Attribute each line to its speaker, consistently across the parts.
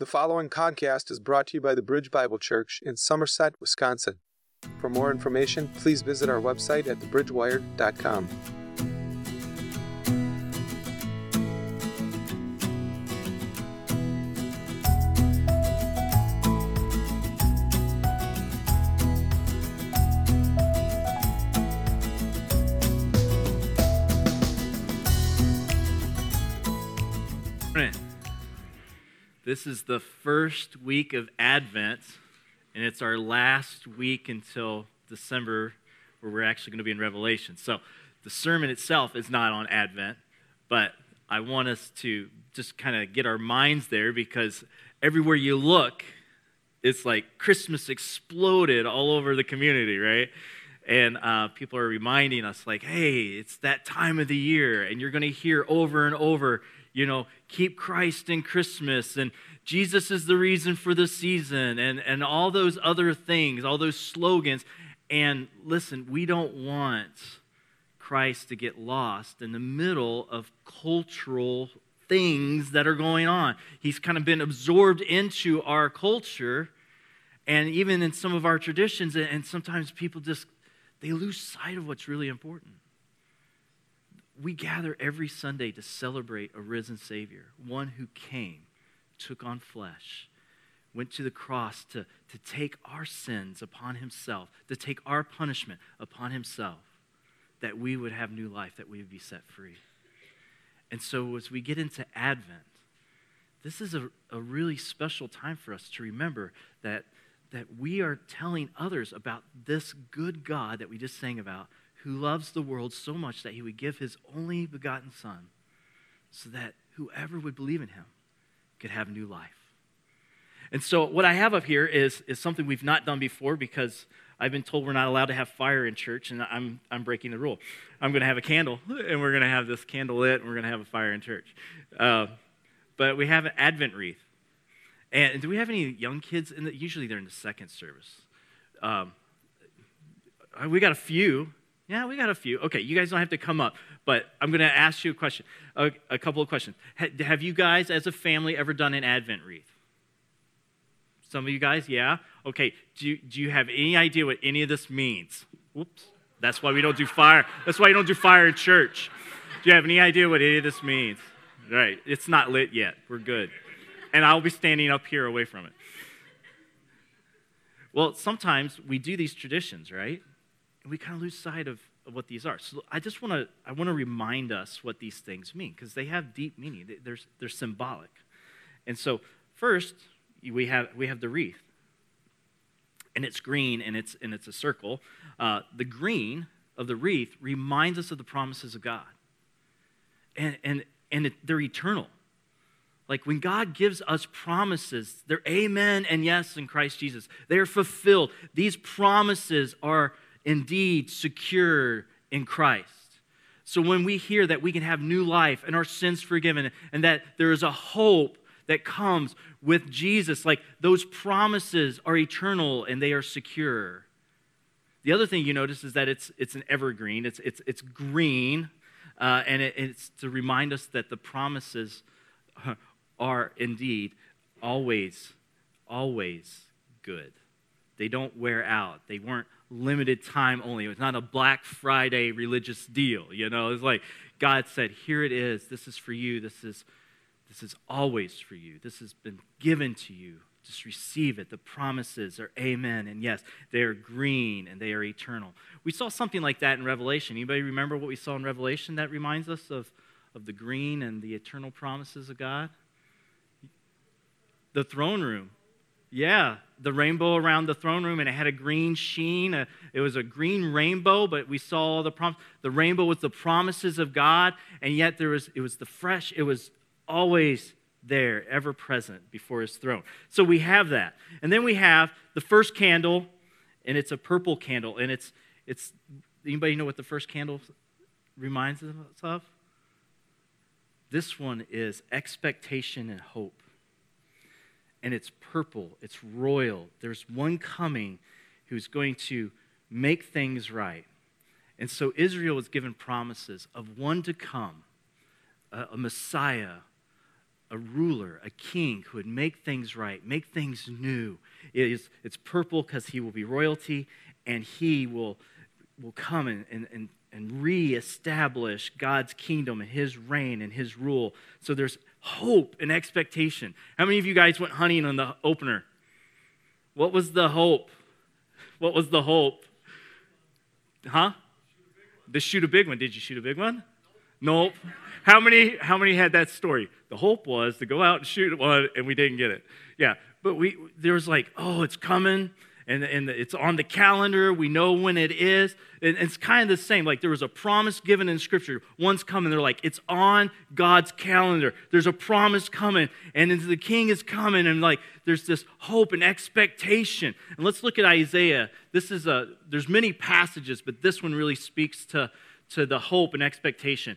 Speaker 1: The following podcast is brought to you by the Bridge Bible Church in Somerset, Wisconsin. For more information, please visit our website at thebridgewired.com.
Speaker 2: This is the first week of Advent, and it's our last week until December, where we're actually going to be in Revelation. So the sermon itself is not on Advent, but I want us to just kind of get our minds there because everywhere you look, it's like Christmas exploded all over the community, right? And uh, people are reminding us, like, hey, it's that time of the year, and you're going to hear over and over you know, keep Christ in Christmas and Jesus is the reason for the season and, and all those other things, all those slogans. And listen, we don't want Christ to get lost in the middle of cultural things that are going on. He's kind of been absorbed into our culture and even in some of our traditions and sometimes people just they lose sight of what's really important we gather every Sunday to celebrate a risen Savior, one who came, took on flesh, went to the cross to, to take our sins upon himself, to take our punishment upon himself, that we would have new life, that we would be set free. And so as we get into Advent, this is a, a really special time for us to remember that, that we are telling others about this good God that we just sang about who loves the world so much that he would give his only begotten Son so that whoever would believe in him could have new life. And so, what I have up here is, is something we've not done before because I've been told we're not allowed to have fire in church, and I'm, I'm breaking the rule. I'm going to have a candle, and we're going to have this candle lit, and we're going to have a fire in church. Uh, but we have an Advent wreath. And do we have any young kids? In the, usually they're in the second service. Um, we got a few. Yeah, we got a few. Okay, you guys don't have to come up, but I'm going to ask you a question, a, a couple of questions. Ha- have you guys, as a family, ever done an Advent wreath? Some of you guys, yeah. Okay, do you, do you have any idea what any of this means? Whoops. That's why we don't do fire. That's why you don't do fire in church. Do you have any idea what any of this means? Right, it's not lit yet. We're good. And I'll be standing up here away from it. Well, sometimes we do these traditions, right? And we kind of lose sight of, of what these are. So I just want to I want to remind us what these things mean because they have deep meaning. They're, they're symbolic. And so first we have we have the wreath, and it's green and it's and it's a circle. Uh, the green of the wreath reminds us of the promises of God, and and and it, they're eternal. Like when God gives us promises, they're amen and yes in Christ Jesus. They are fulfilled. These promises are indeed secure in Christ. So when we hear that we can have new life and our sins forgiven and that there is a hope that comes with Jesus, like those promises are eternal and they are secure. The other thing you notice is that it's, it's an evergreen, it's, it's, it's green, uh, and it, it's to remind us that the promises are indeed always, always good. They don't wear out. They weren't limited time only. It was not a Black Friday religious deal. You know, it's like God said, "Here it is. This is for you. This is this is always for you. This has been given to you. Just receive it. The promises are amen and yes. They are green and they are eternal. We saw something like that in Revelation. Anybody remember what we saw in Revelation that reminds us of, of the green and the eternal promises of God? The throne room. Yeah, the rainbow around the throne room, and it had a green sheen. Uh, it was a green rainbow, but we saw all the prom- the rainbow was the promises of God, and yet there was it was the fresh. It was always there, ever present before His throne. So we have that, and then we have the first candle, and it's a purple candle, and it's it's. Anybody know what the first candle reminds us of? This one is expectation and hope and it's purple, it's royal. There's one coming who's going to make things right. And so Israel was given promises of one to come, a, a Messiah, a ruler, a king who would make things right, make things new. It is, it's purple because he will be royalty, and he will, will come and, and, and, and reestablish God's kingdom and his reign and his rule. So there's hope and expectation. How many of you guys went hunting on the opener? What was the hope? What was the hope? Huh? To shoot a big one. Did you shoot a big one? Nope. How many, how many had that story? The hope was to go out and shoot one, and we didn't get it. Yeah, but we there was like, oh, it's coming, and, and it's on the calendar. We know when it is. And it's kind of the same. Like there was a promise given in Scripture. One's coming. They're like, it's on God's calendar. There's a promise coming, and the King is coming, and like there's this hope and expectation. And let's look at Isaiah. This is a. There's many passages, but this one really speaks to to the hope and expectation.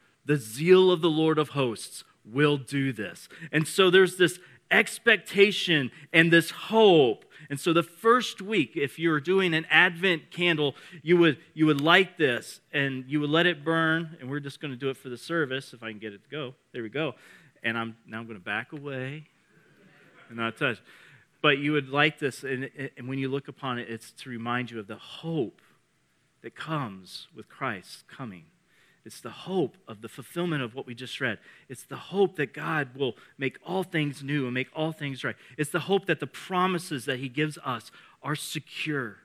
Speaker 2: the zeal of the Lord of hosts will do this. And so there's this expectation and this hope. And so the first week, if you're doing an Advent candle, you would, you would light this and you would let it burn. And we're just going to do it for the service if I can get it to go. There we go. And I'm now I'm going to back away and not touch. But you would light this, and, and when you look upon it, it's to remind you of the hope that comes with Christ's coming. It's the hope of the fulfillment of what we just read. It's the hope that God will make all things new and make all things right. It's the hope that the promises that He gives us are secure.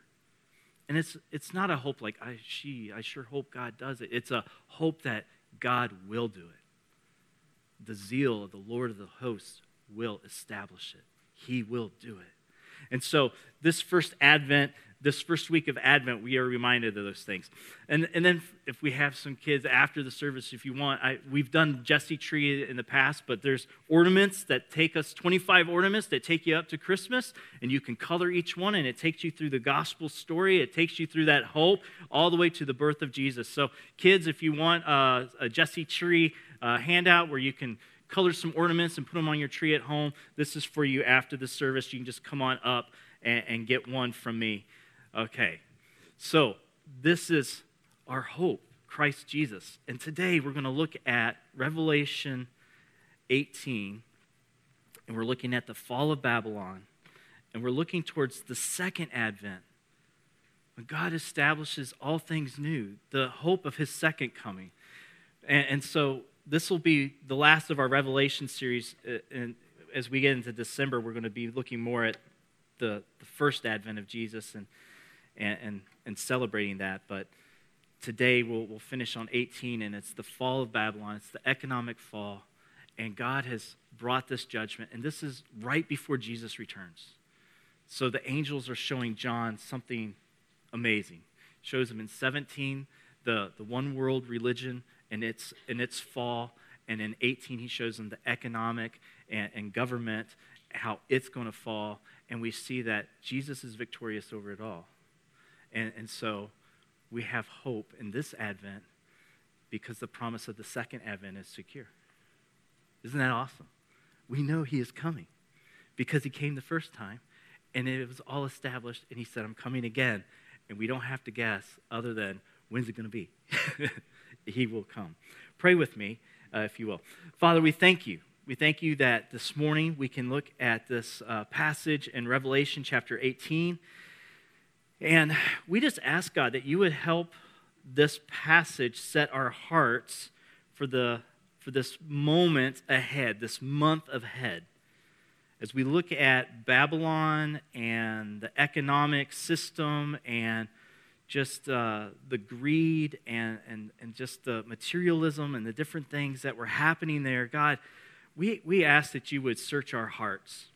Speaker 2: And it's, it's not a hope like, I, she, I sure hope God does it. It's a hope that God will do it. The zeal of the Lord of the hosts will establish it, He will do it. And so, this first Advent, this first week of Advent, we are reminded of those things. And, and then if we have some kids after the service, if you want, I, we've done Jesse Tree in the past, but there's ornaments that take us, 25 ornaments that take you up to Christmas, and you can color each one, and it takes you through the gospel story. It takes you through that hope all the way to the birth of Jesus. So, kids, if you want uh, a Jesse Tree uh, handout where you can color some ornaments and put them on your tree at home, this is for you after the service. You can just come on up and, and get one from me. Okay, so this is our hope, Christ Jesus. And today we're going to look at Revelation 18, and we're looking at the fall of Babylon, and we're looking towards the second advent when God establishes all things new, the hope of his second coming. And, and so this will be the last of our Revelation series. Uh, and as we get into December, we're going to be looking more at the, the first advent of Jesus and and, and, and celebrating that. But today we'll, we'll finish on 18, and it's the fall of Babylon, it's the economic fall. And God has brought this judgment, and this is right before Jesus returns. So the angels are showing John something amazing. Shows him in 17 the, the one world religion and its, and its fall. And in 18, he shows him the economic and, and government, how it's going to fall. And we see that Jesus is victorious over it all. And, and so we have hope in this Advent because the promise of the second Advent is secure. Isn't that awesome? We know He is coming because He came the first time and it was all established, and He said, I'm coming again. And we don't have to guess other than when's it going to be? he will come. Pray with me, uh, if you will. Father, we thank you. We thank you that this morning we can look at this uh, passage in Revelation chapter 18 and we just ask God that you would help this passage set our hearts for, the, for this moment ahead, this month ahead. As we look at Babylon and the economic system and just uh, the greed and, and, and just the materialism and the different things that were happening there, God, we, we ask that you would search our hearts,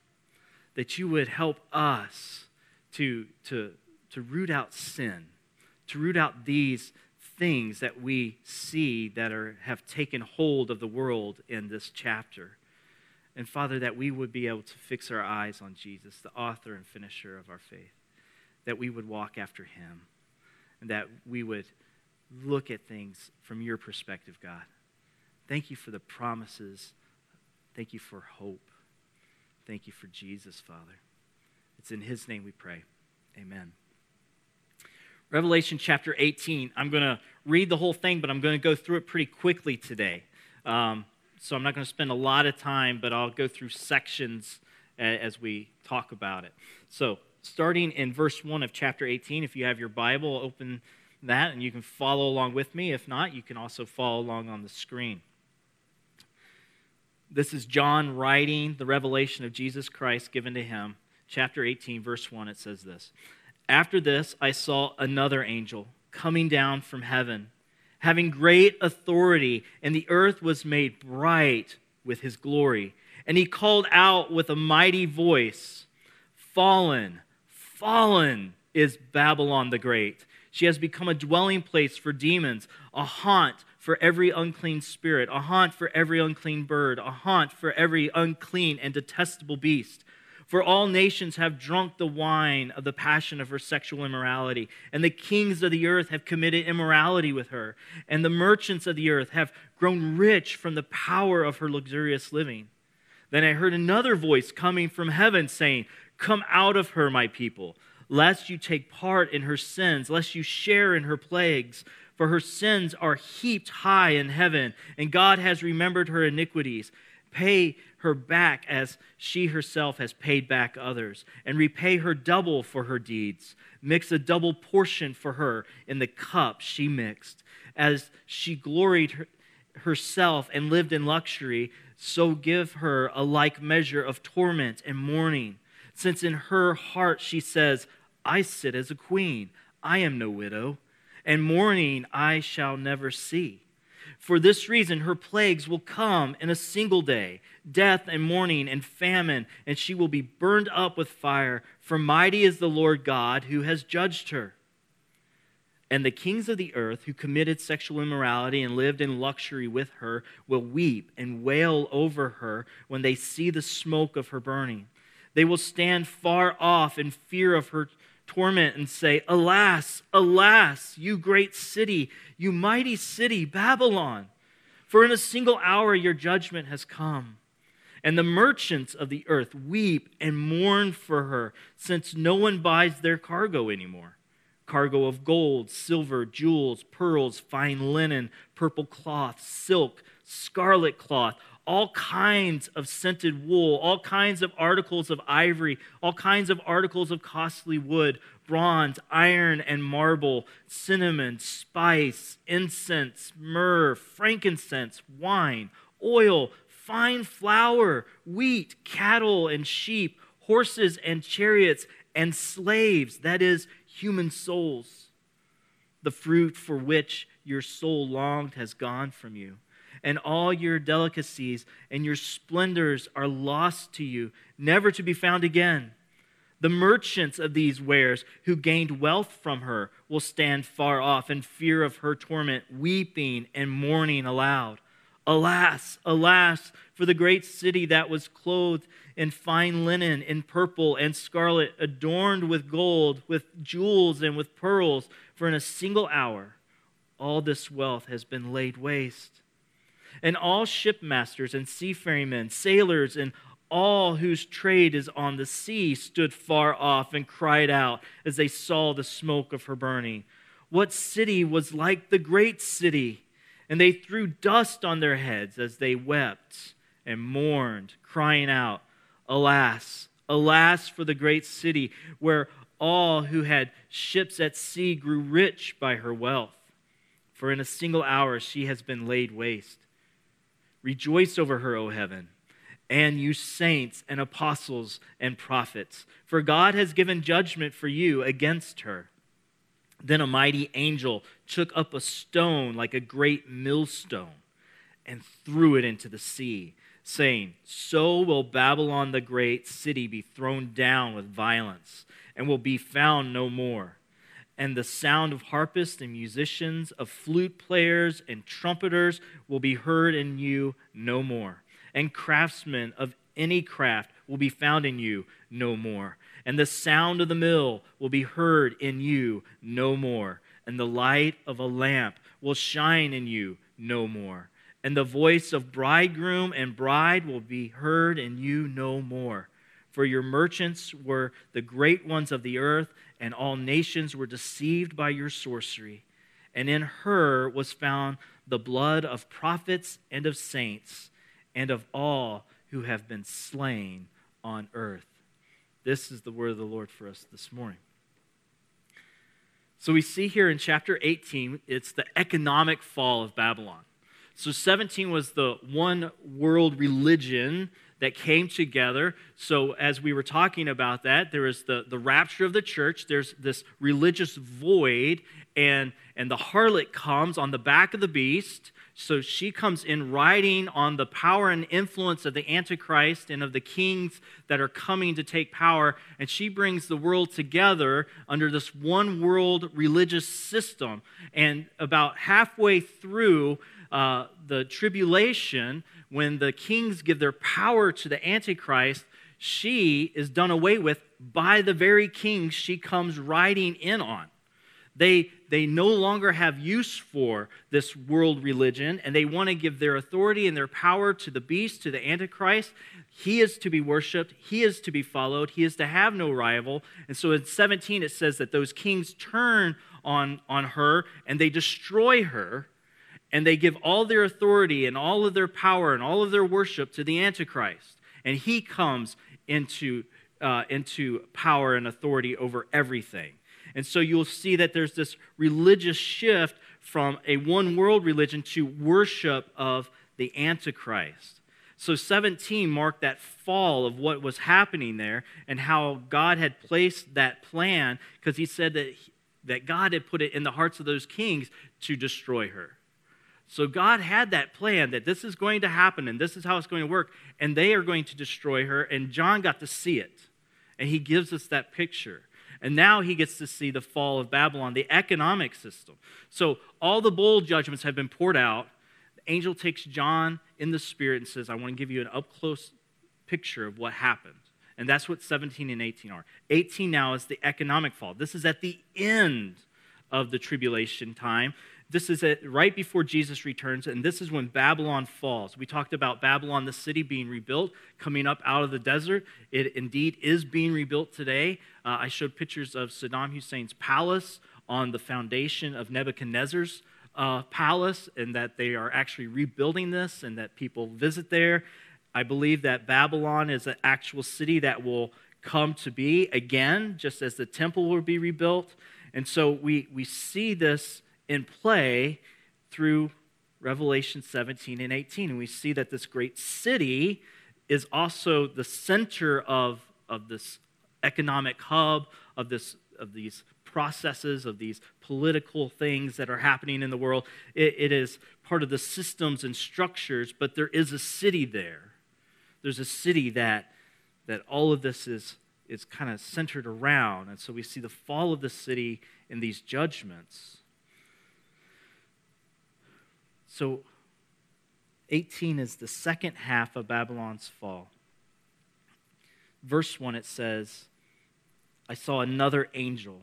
Speaker 2: that you would help us to, to, to root out sin, to root out these things that we see that are, have taken hold of the world in this chapter. And Father, that we would be able to fix our eyes on Jesus, the author and finisher of our faith, that we would walk after him, and that we would look at things from your perspective, God. Thank you for the promises. Thank you for hope. Thank you for Jesus, Father. It's in his name we pray. Amen. Revelation chapter 18. I'm going to read the whole thing, but I'm going to go through it pretty quickly today. Um, so I'm not going to spend a lot of time, but I'll go through sections as we talk about it. So, starting in verse 1 of chapter 18, if you have your Bible, open that and you can follow along with me. If not, you can also follow along on the screen. This is John writing the revelation of Jesus Christ given to him. Chapter 18, verse 1, it says this After this, I saw another angel coming down from heaven having great authority, and the earth was made bright with his glory. And he called out with a mighty voice Fallen, fallen is Babylon the Great. She has become a dwelling place for demons, a haunt for every unclean spirit, a haunt for every unclean bird, a haunt for every unclean and detestable beast. For all nations have drunk the wine of the passion of her sexual immorality, and the kings of the earth have committed immorality with her, and the merchants of the earth have grown rich from the power of her luxurious living. Then I heard another voice coming from heaven saying, Come out of her, my people, lest you take part in her sins, lest you share in her plagues. For her sins are heaped high in heaven, and God has remembered her iniquities. Pay her back as she herself has paid back others, and repay her double for her deeds. Mix a double portion for her in the cup she mixed. As she gloried her, herself and lived in luxury, so give her a like measure of torment and mourning. Since in her heart she says, I sit as a queen, I am no widow, and mourning I shall never see. For this reason, her plagues will come in a single day death and mourning and famine, and she will be burned up with fire. For mighty is the Lord God who has judged her. And the kings of the earth who committed sexual immorality and lived in luxury with her will weep and wail over her when they see the smoke of her burning. They will stand far off in fear of her torment and say, Alas, alas, you great city, you mighty city, Babylon. For in a single hour your judgment has come. And the merchants of the earth weep and mourn for her, since no one buys their cargo anymore cargo of gold, silver, jewels, pearls, fine linen, purple cloth, silk, scarlet cloth all kinds of scented wool, all kinds of articles of ivory, all kinds of articles of costly wood, bronze, iron, and marble, cinnamon, spice, incense, myrrh, frankincense, wine, oil, fine flour, wheat, cattle, and sheep, horses and chariots, and slaves, that is, human souls. The fruit for which your soul longed has gone from you and all your delicacies and your splendors are lost to you, never to be found again. The merchants of these wares who gained wealth from her will stand far off in fear of her torment, weeping and mourning aloud. Alas, alas, for the great city that was clothed in fine linen, in purple and scarlet, adorned with gold, with jewels, and with pearls, for in a single hour all this wealth has been laid waste and all shipmasters and seafaring men, sailors, and all whose trade is on the sea stood far off and cried out as they saw the smoke of her burning. What city was like the great city? And they threw dust on their heads as they wept and mourned, crying out, Alas, alas for the great city, where all who had ships at sea grew rich by her wealth. For in a single hour she has been laid waste. Rejoice over her, O heaven, and you saints and apostles and prophets, for God has given judgment for you against her. Then a mighty angel took up a stone like a great millstone and threw it into the sea, saying, So will Babylon the great city be thrown down with violence and will be found no more and the sound of harpists and musicians, of flute players and trumpeters will be heard in you no more. And craftsmen of any craft will be found in you no more. And the sound of the mill will be heard in you no more. And the light of a lamp will shine in you no more. And the voice of bridegroom and bride will be heard in you no more. For your merchants were the great ones of the earth, and all nations were deceived by your sorcery. And in her was found the blood of prophets and of saints, and of all who have been slain on earth. This is the word of the Lord for us this morning. So we see here in chapter 18, it's the economic fall of Babylon. So 17 was the one world religion that came together. So, as we were talking about that, there is the, the rapture of the church, there's this religious void, and, and the harlot comes on the back of the beast. So, she comes in riding on the power and influence of the Antichrist and of the kings that are coming to take power, and she brings the world together under this one world religious system. And about halfway through, uh, the tribulation, when the kings give their power to the Antichrist, she is done away with by the very kings she comes riding in on. They, they no longer have use for this world religion, and they want to give their authority and their power to the beast, to the Antichrist. He is to be worshiped, he is to be followed, he is to have no rival. And so in 17, it says that those kings turn on, on her and they destroy her and they give all their authority and all of their power and all of their worship to the Antichrist. And he comes into, uh, into power and authority over everything. And so you'll see that there's this religious shift from a one world religion to worship of the Antichrist. So 17 marked that fall of what was happening there and how God had placed that plan because he said that, that God had put it in the hearts of those kings to destroy her. So God had that plan that this is going to happen and this is how it's going to work, and they are going to destroy her. And John got to see it, and he gives us that picture. And now he gets to see the fall of Babylon, the economic system. So all the bowl judgments have been poured out. The angel takes John in the spirit and says, I want to give you an up close picture of what happened. And that's what 17 and 18 are. 18 now is the economic fall. This is at the end of the tribulation time. This is it right before Jesus returns, and this is when Babylon falls. We talked about Babylon, the city, being rebuilt, coming up out of the desert. It indeed is being rebuilt today. Uh, I showed pictures of Saddam Hussein's palace on the foundation of Nebuchadnezzar's uh, palace, and that they are actually rebuilding this, and that people visit there. I believe that Babylon is an actual city that will come to be again, just as the temple will be rebuilt. And so we, we see this in play through Revelation 17 and 18. And we see that this great city is also the center of, of this economic hub, of, this, of these processes, of these political things that are happening in the world. It, it is part of the systems and structures, but there is a city there. There's a city that, that all of this is, is kind of centered around. And so we see the fall of the city in these judgments. So 18 is the second half of Babylon's fall. Verse 1, it says, I saw another angel.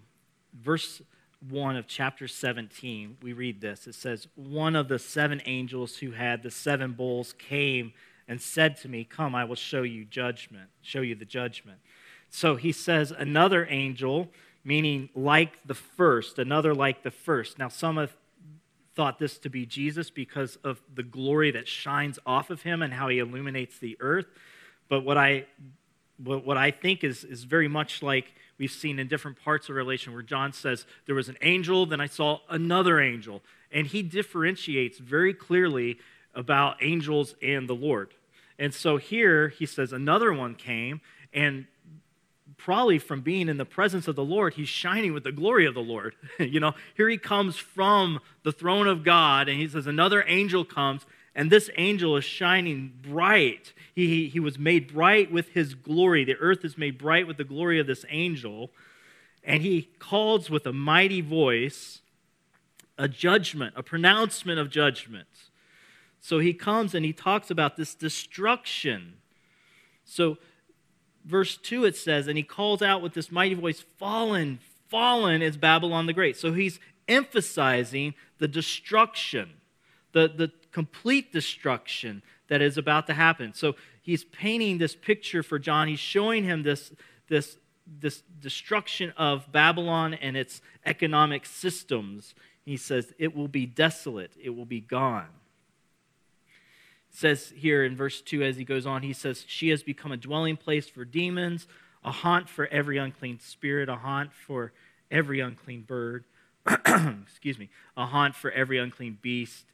Speaker 2: Verse 1 of chapter 17, we read this. It says, One of the seven angels who had the seven bowls came and said to me, Come, I will show you judgment, show you the judgment. So he says, Another angel, meaning like the first, another like the first. Now, some have thought this to be Jesus because of the glory that shines off of him and how he illuminates the earth. But what I, what what I think is, is very much like we've seen in different parts of Revelation where John says, There was an angel, then I saw another angel. And he differentiates very clearly about angels and the Lord. And so here he says, Another one came, and probably from being in the presence of the Lord, he's shining with the glory of the Lord. you know, here he comes from the throne of God, and he says, Another angel comes, and this angel is shining bright. He, he, he was made bright with his glory. The earth is made bright with the glory of this angel. And he calls with a mighty voice a judgment, a pronouncement of judgment. So he comes and he talks about this destruction So, verse 2 it says, And he calls out with this mighty voice, Fallen, fallen is Babylon the Great. So he's emphasizing the destruction, the, the complete destruction that is about to happen. So he's painting this picture for John. He's showing him this, this, this destruction of Babylon and its economic systems. He says, It will be desolate, it will be gone. Says here in verse 2 as he goes on, he says, She has become a dwelling place for demons, a haunt for every unclean spirit, a haunt for every unclean bird, excuse me, a haunt for every unclean beast,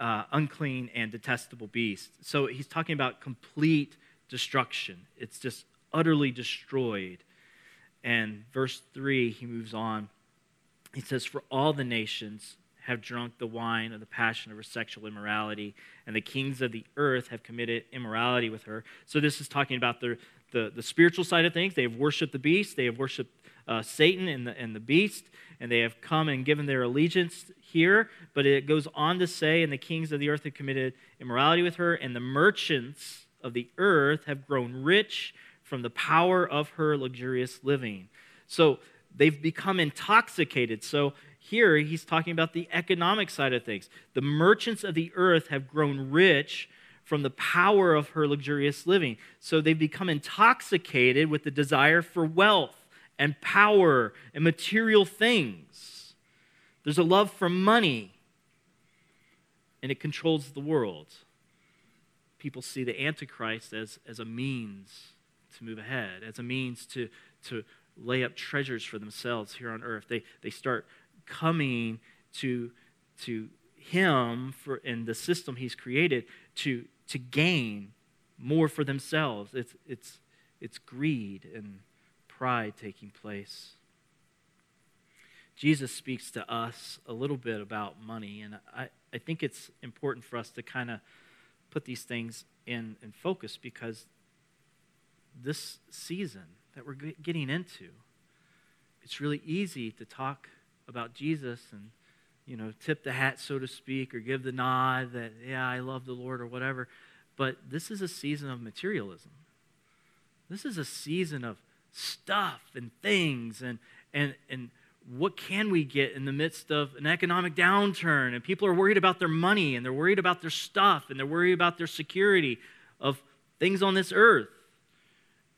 Speaker 2: uh, unclean and detestable beast. So he's talking about complete destruction. It's just utterly destroyed. And verse 3, he moves on. He says, For all the nations have drunk the wine of the passion of her sexual immorality, and the kings of the earth have committed immorality with her. So this is talking about the, the, the spiritual side of things. They have worshiped the beast, they have worshiped uh, Satan and the, and the beast, and they have come and given their allegiance here. But it goes on to say, and the kings of the earth have committed immorality with her, and the merchants of the earth have grown rich from the power of her luxurious living. So they've become intoxicated. So here he's talking about the economic side of things. The merchants of the earth have grown rich from the power of her luxurious living. So they've become intoxicated with the desire for wealth and power and material things. There's a love for money, and it controls the world. People see the Antichrist as, as a means to move ahead, as a means to, to lay up treasures for themselves here on earth. They, they start coming to, to him for, in the system he's created to, to gain more for themselves. It's, it's, it's greed and pride taking place. Jesus speaks to us a little bit about money, and I, I think it's important for us to kind of put these things in, in focus because this season that we're getting into, it's really easy to talk about Jesus and, you know, tip the hat, so to speak, or give the nod that, yeah, I love the Lord or whatever. But this is a season of materialism. This is a season of stuff and things and, and, and what can we get in the midst of an economic downturn and people are worried about their money and they're worried about their stuff and they're worried about their security of things on this earth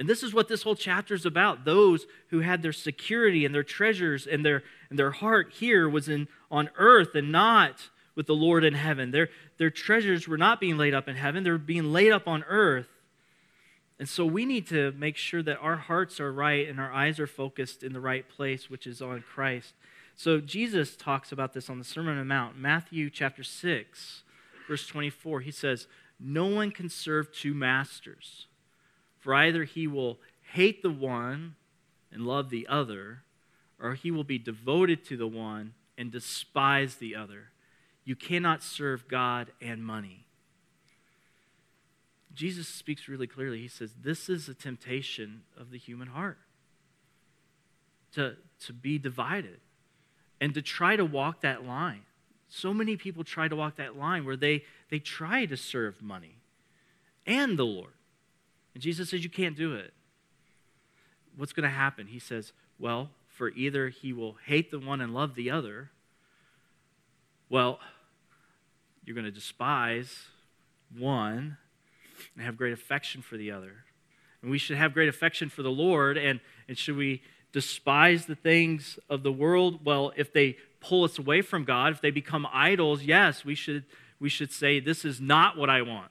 Speaker 2: and this is what this whole chapter is about. Those who had their security and their treasures and their, and their heart here was in, on earth and not with the lord in heaven. Their, their treasures were not being laid up in heaven. They're being laid up on earth. And so we need to make sure that our hearts are right and our eyes are focused in the right place, which is on Christ. So Jesus talks about this on the Sermon on the Mount, Matthew chapter 6, verse 24. He says, No one can serve two masters, for either he will hate the one and love the other, or he will be devoted to the one and despise the other. You cannot serve God and money. Jesus speaks really clearly. He says, This is a temptation of the human heart to, to be divided and to try to walk that line. So many people try to walk that line where they, they try to serve money and the Lord. And Jesus says, You can't do it. What's going to happen? He says, Well, for either he will hate the one and love the other, well, you're going to despise one and have great affection for the other. And we should have great affection for the Lord. And, and should we despise the things of the world? Well, if they pull us away from God, if they become idols, yes, we should, we should say, This is not what I want.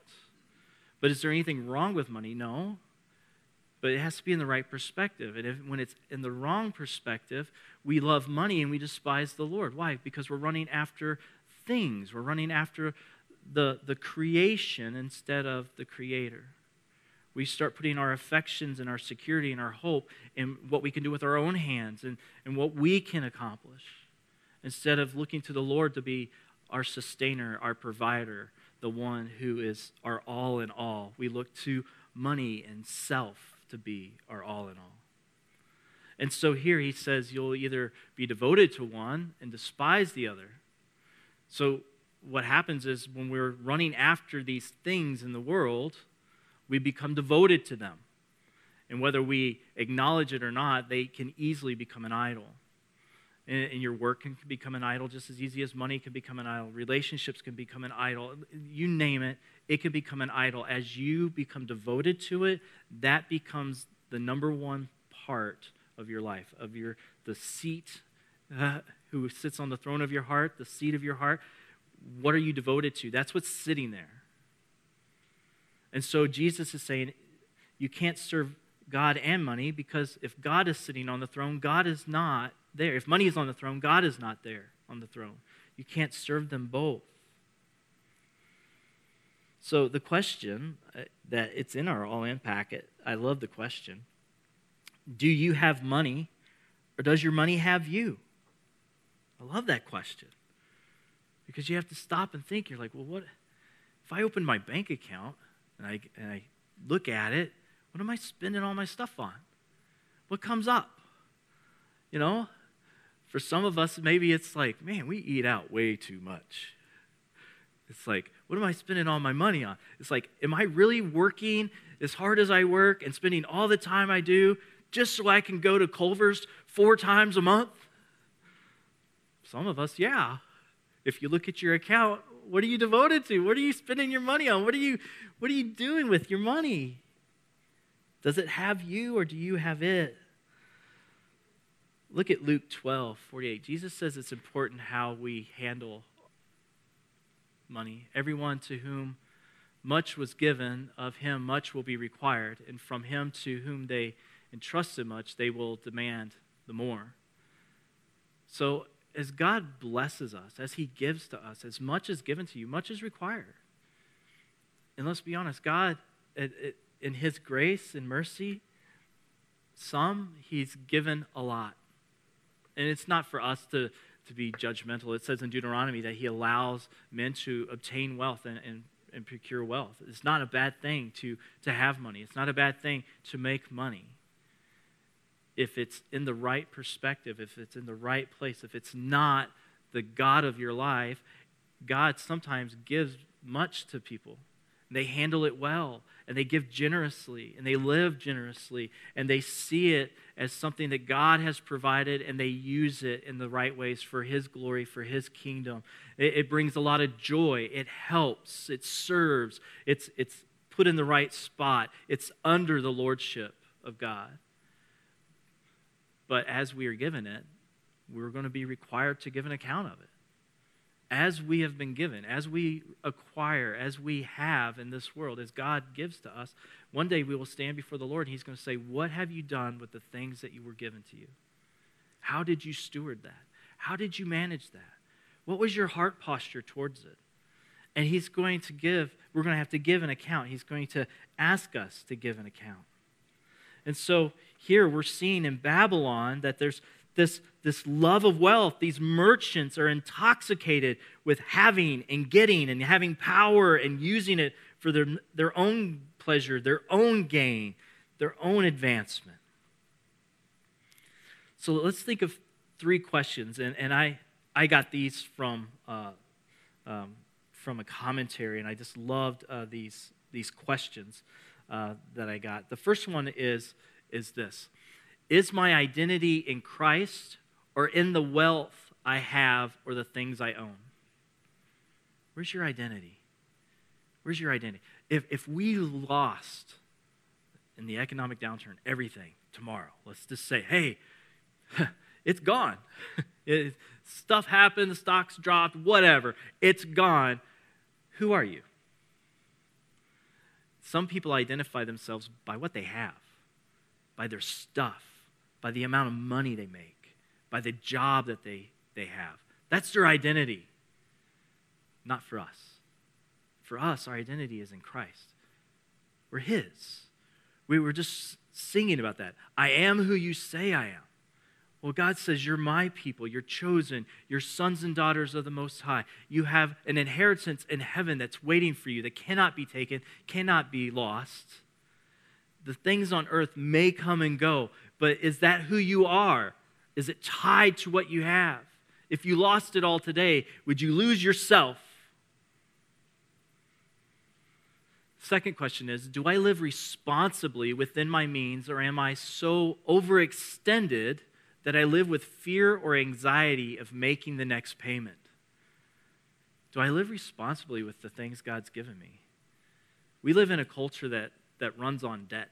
Speaker 2: But is there anything wrong with money? No. But it has to be in the right perspective. And if, when it's in the wrong perspective, we love money and we despise the Lord. Why? Because we're running after things. We're running after the, the creation instead of the creator. We start putting our affections and our security and our hope in what we can do with our own hands and, and what we can accomplish instead of looking to the Lord to be our sustainer, our provider, the one who is our all in all. We look to money and self to be our all in all. And so here he says you'll either be devoted to one and despise the other. So what happens is when we're running after these things in the world, We become devoted to them. And whether we acknowledge it or not, they can easily become an idol. And, your work can become an idol just as easy as money can become an idol. Relationships can become an idol. You name it, it can become an idol. As you become devoted to it, that becomes the number one part of your life, of your the seat uh, who sits on the throne of your heart, the seat of your heart. What are you devoted to? That's what's sitting there. And so Jesus is saying, you can't serve God and money because if God is sitting on the throne, God is not there. If money is on the throne, God is not there on the throne. You can't serve them both. So the question uh, that it's in our all in packet, I love the question. Do you have money or does your money have you? I love that question. Because you have to stop and think. You're like, well, what if I open my bank account and I, and I look at it, what am I spending all my stuff on? What comes up? You know, for some of us, maybe it's like, man, we eat out way too much. It's like, what am I spending all my money on? It's like, am I really working as hard as I work and spending all the time I do just so I can go to Culver's four times a month? Some of us, yeah. If you look at your account, what are you devoted to? What are you spending your money on? What are you what are you doing with your money? Does it have you or do you have it? Look at Luke 12, 48. Jesus says it's important how we handle money. Everyone to whom much was given, of him much will be required, and from him to whom they entrusted much, they will demand the more. So, as God blesses us, as he gives to us, as much is given to you, much is required. And let's be honest, God, in his grace and mercy, some he's given a lot. And it's not for us to, to be judgmental. It says in Deuteronomy that he allows men to obtain wealth and, and, and procure wealth. It's not a bad thing to, to have money, it's not a bad thing to make money. If it's in the right perspective, if it's in the right place, if it's not the God of your life, God sometimes gives much to people. They handle it well and they give generously and they live generously and they see it as something that God has provided and they use it in the right ways for His glory, for His kingdom. It, it brings a lot of joy. It helps. It serves. It's, it's put in the right spot. It's under the lordship of God. But as we are given it, we're going to be required to give an account of it as we have been given, as we acquire, as we have in this world, as God gives to us, one day we will stand before the Lord and He's going to say, What have you done with the things that you were given to you? How did you steward that? How did you manage that? What was your heart posture towards it? And He's going to give, we're going to have to give an account. He's going to ask us to give an account. And so here we're seeing in Babylon that there's this, this love of wealth. These merchants are intoxicated with having and getting and having power and using it for their, their own pleasure, their own gain, their own advancement. So let's think of three questions. And, and I, I got these from, uh, um, from a commentary, and I just loved uh, these, these questions uh, that I got. The first one is, is this is my identity in Christ or in the wealth I have or the things I own? Where's your identity? Where's your identity? If, if we lost in the economic downturn everything tomorrow, let's just say, hey, it's gone. it, stuff happened, the stocks dropped, whatever. It's gone. Who are you? Some people identify themselves by what they have, by their stuff by the amount of money they make, by the job that they, they have. That's their identity. Not for us. For us, our identity is in Christ. We're His. We were just singing about that. I am who you say I am. Well, God says, You're my people. You're chosen. You're sons and daughters of the Most High. You have an inheritance in heaven that's waiting for you that cannot be taken, cannot be lost. The things on earth may come and go, but is that who you are? Is it tied to what you have? If you lost it all today, would you lose yourself? Second question is Do I live responsibly within my means, or am I so overextended that I live with fear or anxiety of making the next payment? Do I live responsibly with the things God's given me? We live in a culture that, that runs on debt.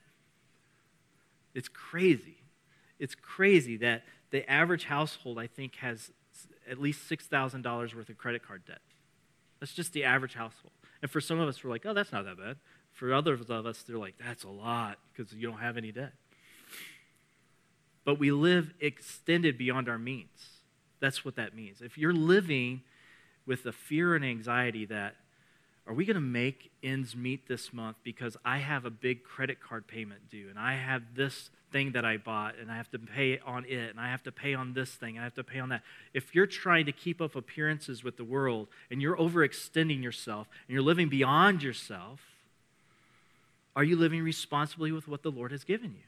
Speaker 2: It's crazy. It's crazy that the average household, I think, has at least $6,000 worth of credit card debt. That's just the average household. And for some of us, we're like, oh, that's not that bad. For others of us, they're like, that's a lot because you don't have any debt. But we live extended beyond our means. That's what that means. If you're living with the fear and anxiety that, are we going to make ends meet this month because I have a big credit card payment due and I have this thing that I bought and I have to pay on it and I have to pay on this thing and I have to pay on that. If you're trying to keep up appearances with the world and you're overextending yourself and you're living beyond yourself, are you living responsibly with what the Lord has given you?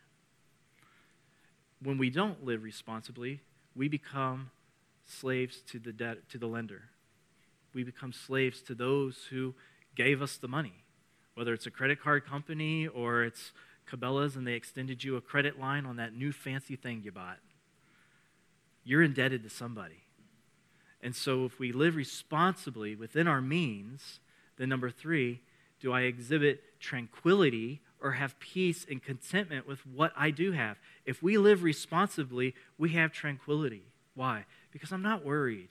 Speaker 2: When we don't live responsibly, we become slaves to the debt to the lender. We become slaves to those who gave us the money, whether it's a credit card company or it's Cabela's and they extended you a credit line on that new fancy thing you bought. You're indebted to somebody. And so if we live responsibly within our means, then number three, do I exhibit tranquility or have peace and contentment with what I do have? If we live responsibly, we have tranquility. Why? Because I'm not worried.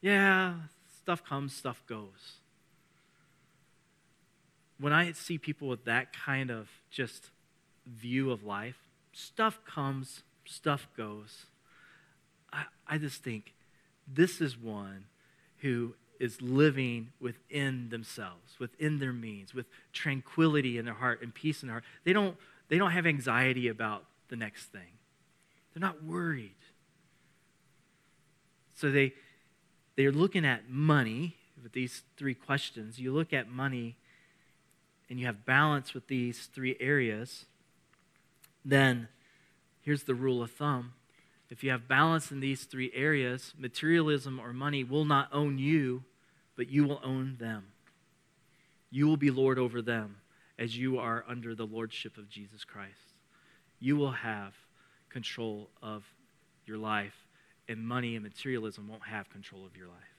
Speaker 2: Yeah, stuff comes, stuff goes when I see people with that kind of just view of life, stuff comes, stuff goes. I, I just think this is one who is living within themselves, within their means, with tranquility in their heart and peace in their heart. They don't, they don't have anxiety about the next thing. They're not worried. So they, they're looking at money with these three questions. You look at money and you have balance with these three areas, then here's the rule of thumb. If you have balance in these three areas, materialism or money will not own you, but you will own them. You will be Lord over them as you are under the lordship of Jesus Christ. You will have control of your life, and money and materialism won't have control of your life.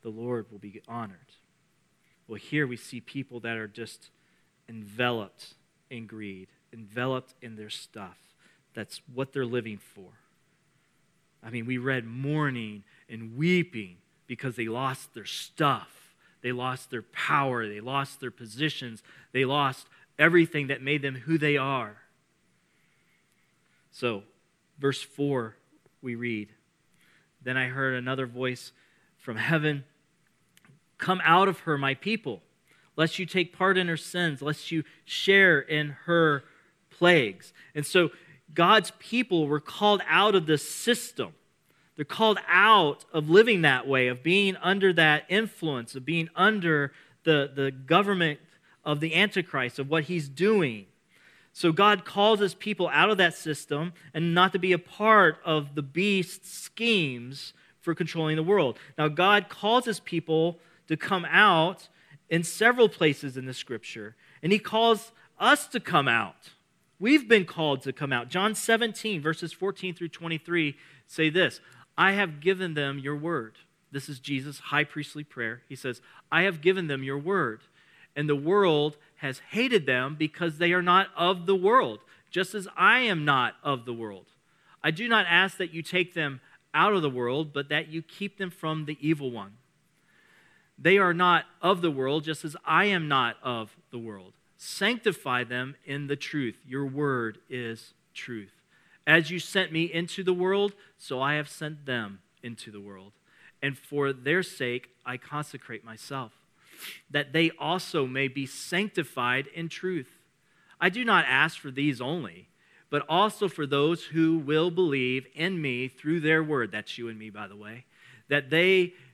Speaker 2: The Lord will be honored. Well, here we see people that are just enveloped in greed, enveloped in their stuff. That's what they're living for. I mean, we read mourning and weeping because they lost their stuff. They lost their power. They lost their positions. They lost everything that made them who they are. So, verse 4, we read Then I heard another voice from heaven Come out of her, my people, lest you take part in her sins, lest you share in her plagues. And so God's people were called out of the system. They're called out of living that way, of being under that influence, of being under the, the government of the Antichrist, of what he's doing. So God calls his people out of that system and not to be a part of the beast's schemes for controlling the world. Now, God calls his people to come out in several places in the scripture, and he calls us to come out. We've been called to come out. John 17, verses 14 through 23 say this I have given them your word. This is Jesus' high priestly prayer. He says, I have given them your word, and the world has hated them because they are not of the world, just as I am not of the world. I do not ask that you take them out of the world, but that you keep them from the evil one. They are not of the world, just as I am not of the world. Sanctify them in the truth. Your word is truth. As you sent me into the world, so I have sent them into the world. And for their sake, I consecrate myself, that they also may be sanctified in truth. I do not ask for these only, but also for those who will believe in me through their word. That's you and me, by the way. That they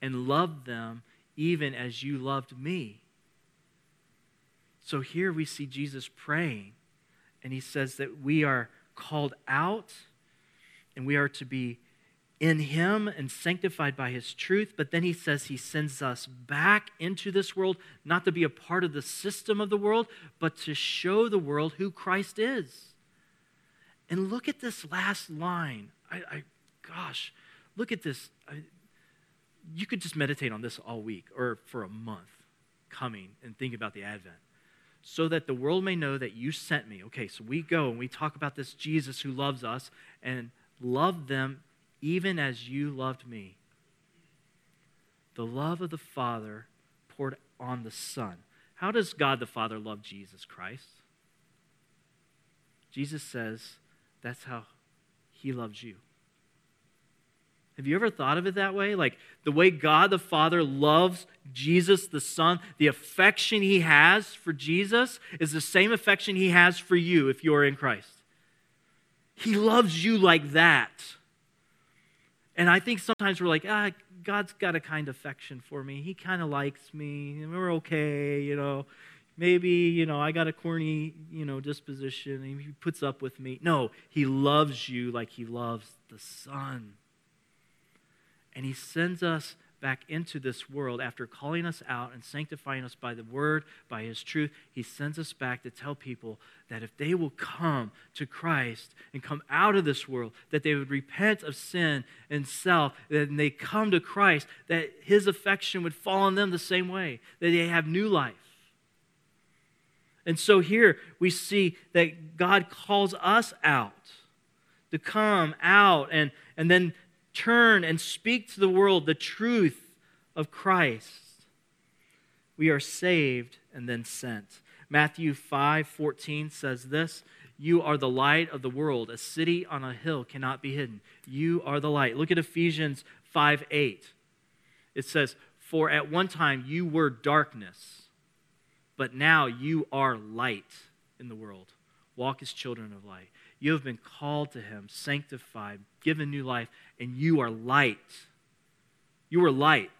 Speaker 2: and loved them even as you loved me. So here we see Jesus praying, and he says that we are called out and we are to be in him and sanctified by his truth. But then he says he sends us back into this world, not to be a part of the system of the world, but to show the world who Christ is. And look at this last line. I, I gosh, look at this. I, you could just meditate on this all week or for a month coming and think about the Advent. So that the world may know that you sent me. Okay, so we go and we talk about this Jesus who loves us and loved them even as you loved me. The love of the Father poured on the Son. How does God the Father love Jesus Christ? Jesus says that's how he loves you. Have you ever thought of it that way? Like the way God the Father loves Jesus the Son, the affection he has for Jesus is the same affection he has for you if you're in Christ. He loves you like that. And I think sometimes we're like, ah, God's got a kind affection for me. He kind of likes me. We're okay, you know. Maybe, you know, I got a corny, you know, disposition. He puts up with me. No, he loves you like he loves the Son. And he sends us back into this world after calling us out and sanctifying us by the word, by his truth. He sends us back to tell people that if they will come to Christ and come out of this world, that they would repent of sin and self, that they come to Christ, that his affection would fall on them the same way, that they have new life. And so here we see that God calls us out to come out and, and then turn and speak to the world the truth of Christ. We are saved and then sent. Matthew 5:14 says this You are the light of the world. A city on a hill cannot be hidden. You are the light. Look at Ephesians 5 8. It says, For at one time you were darkness, but now you are light in the world. Walk as children of light. You have been called to him, sanctified, given new life, and you are light. You are light.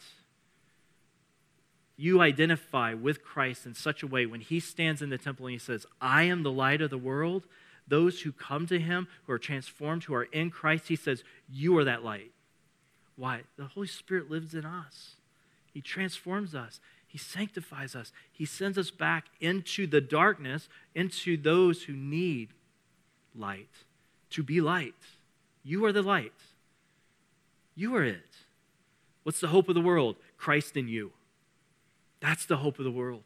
Speaker 2: You identify with Christ in such a way when he stands in the temple and he says, I am the light of the world. Those who come to him, who are transformed, who are in Christ, he says, You are that light. Why? The Holy Spirit lives in us. He transforms us. He sanctifies us. He sends us back into the darkness, into those who need light, to be light. You are the light. You are it. What's the hope of the world? Christ in you. That's the hope of the world.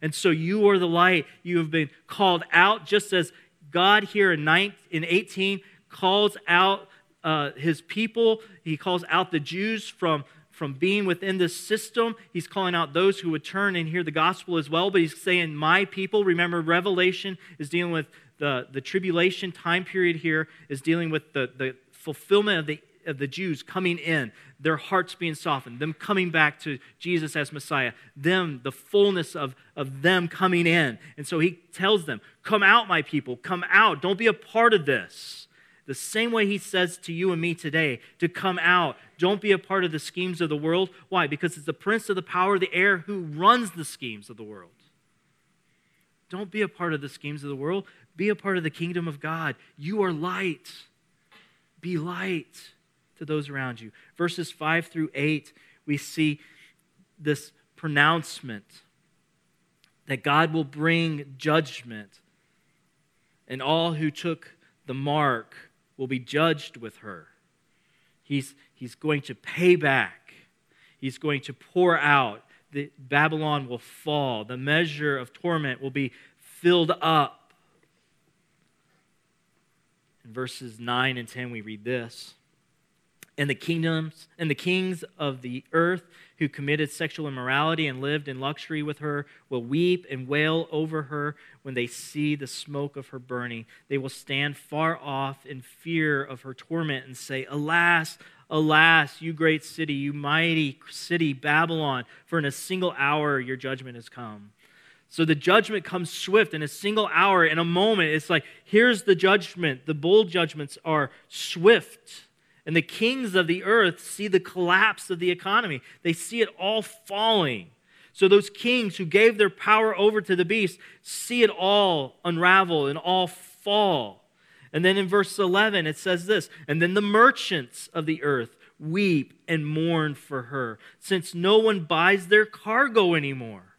Speaker 2: And so you are the light. You have been called out just as God here in, 19, in 18 calls out uh, his people. He calls out the Jews from, from being within this system. He's calling out those who would turn and hear the gospel as well. But he's saying, My people. Remember, Revelation is dealing with the, the tribulation time period here is dealing with the, the fulfillment of the, of the Jews coming in, their hearts being softened, them coming back to Jesus as Messiah, them, the fullness of, of them coming in. And so he tells them, Come out, my people, come out. Don't be a part of this. The same way he says to you and me today to come out. Don't be a part of the schemes of the world. Why? Because it's the prince of the power of the air who runs the schemes of the world. Don't be a part of the schemes of the world. Be a part of the kingdom of God. You are light. Be light to those around you. Verses 5 through 8, we see this pronouncement that God will bring judgment, and all who took the mark will be judged with her. He's, he's going to pay back, he's going to pour out. The, Babylon will fall. The measure of torment will be filled up. In verses 9 and 10, we read this. And the kingdoms and the kings of the earth who committed sexual immorality and lived in luxury with her will weep and wail over her when they see the smoke of her burning. They will stand far off in fear of her torment and say, Alas, Alas, you great city, you mighty city, Babylon, for in a single hour your judgment has come. So the judgment comes swift in a single hour, in a moment. It's like, here's the judgment. The bowl judgments are swift. And the kings of the earth see the collapse of the economy, they see it all falling. So those kings who gave their power over to the beast see it all unravel and all fall. And then in verse 11, it says this And then the merchants of the earth weep and mourn for her, since no one buys their cargo anymore.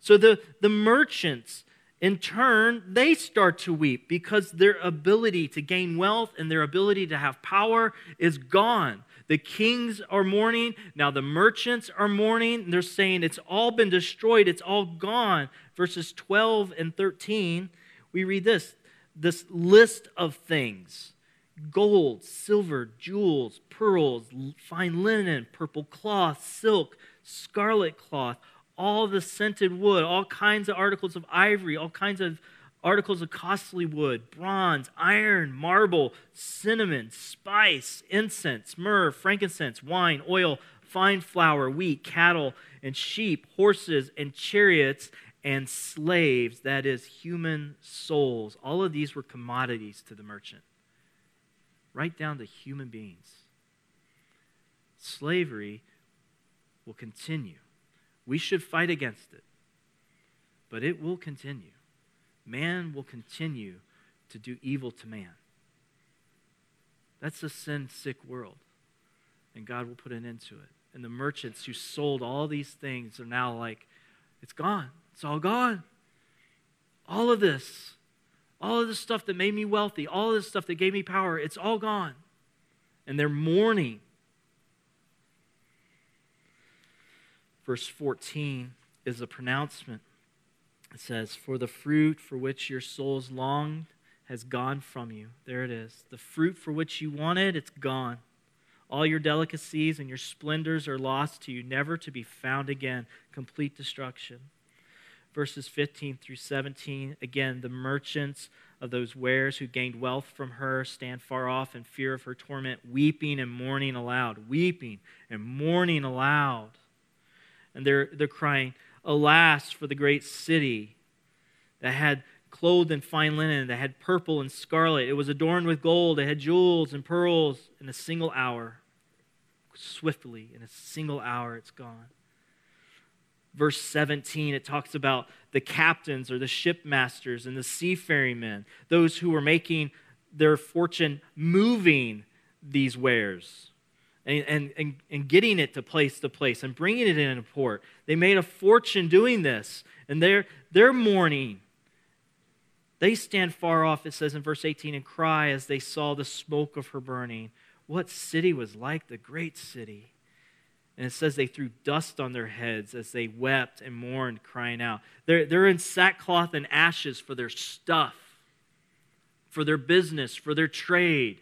Speaker 2: So the, the merchants, in turn, they start to weep because their ability to gain wealth and their ability to have power is gone. The kings are mourning. Now the merchants are mourning. They're saying it's all been destroyed, it's all gone. Verses 12 and 13, we read this this list of things gold, silver, jewels, pearls, fine linen, purple cloth, silk, scarlet cloth all the scented wood, all kinds of articles of ivory, all kinds of articles of costly wood, bronze, iron, marble, cinnamon, spice, incense, myrrh, frankincense, wine, oil, fine flour, wheat, cattle, and sheep, horses, and chariots, and slaves, that is, human souls. All of these were commodities to the merchant, right down to human beings. Slavery will continue we should fight against it. But it will continue. Man will continue to do evil to man. That's a sin sick world. And God will put an end to it. And the merchants who sold all these things are now like, it's gone. It's all gone. All of this, all of this stuff that made me wealthy, all of this stuff that gave me power, it's all gone. And they're mourning verse 14 is a pronouncement. It says, For the fruit for which your souls longed has gone from you. There it is. The fruit for which you wanted, it's gone. All your delicacies and your splendors are lost to you, never to be found again. Complete destruction. Verses 15 through 17 again, the merchants of those wares who gained wealth from her stand far off in fear of her torment, weeping and mourning aloud, weeping and mourning aloud and they're, they're crying, Alas for the great city that had clothed in fine linen, that had purple and scarlet. It was adorned with gold, it had jewels and pearls. In a single hour, swiftly, in a single hour, it's gone. Verse 17, it talks about the captains or the shipmasters and the seafaring men, those who were making their fortune moving these wares and, and, and, getting it to place to place and bringing it in a port. They made a fortune doing this, and they're, they're mourning. They stand far off, it says in verse 18, and cry as they saw the smoke of her burning. What city was like the great city? And it says they threw dust on their heads as they wept and mourned, crying out. They're, they're in sackcloth and ashes for their stuff, for their business, for their trade.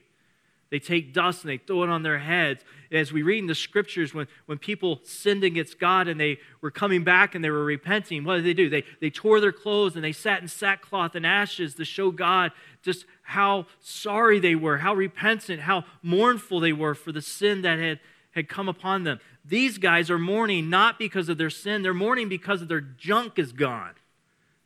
Speaker 2: They take dust and they throw it on their heads. As we read in the scriptures, when, when people sinned against God and they were coming back and they were repenting, what did they do? They, they tore their clothes and they sat in sackcloth and ashes to show God just how sorry they were, how repentant, how mournful they were for the sin that had, had come upon them. These guys are mourning not because of their sin, they're mourning because of their junk is gone.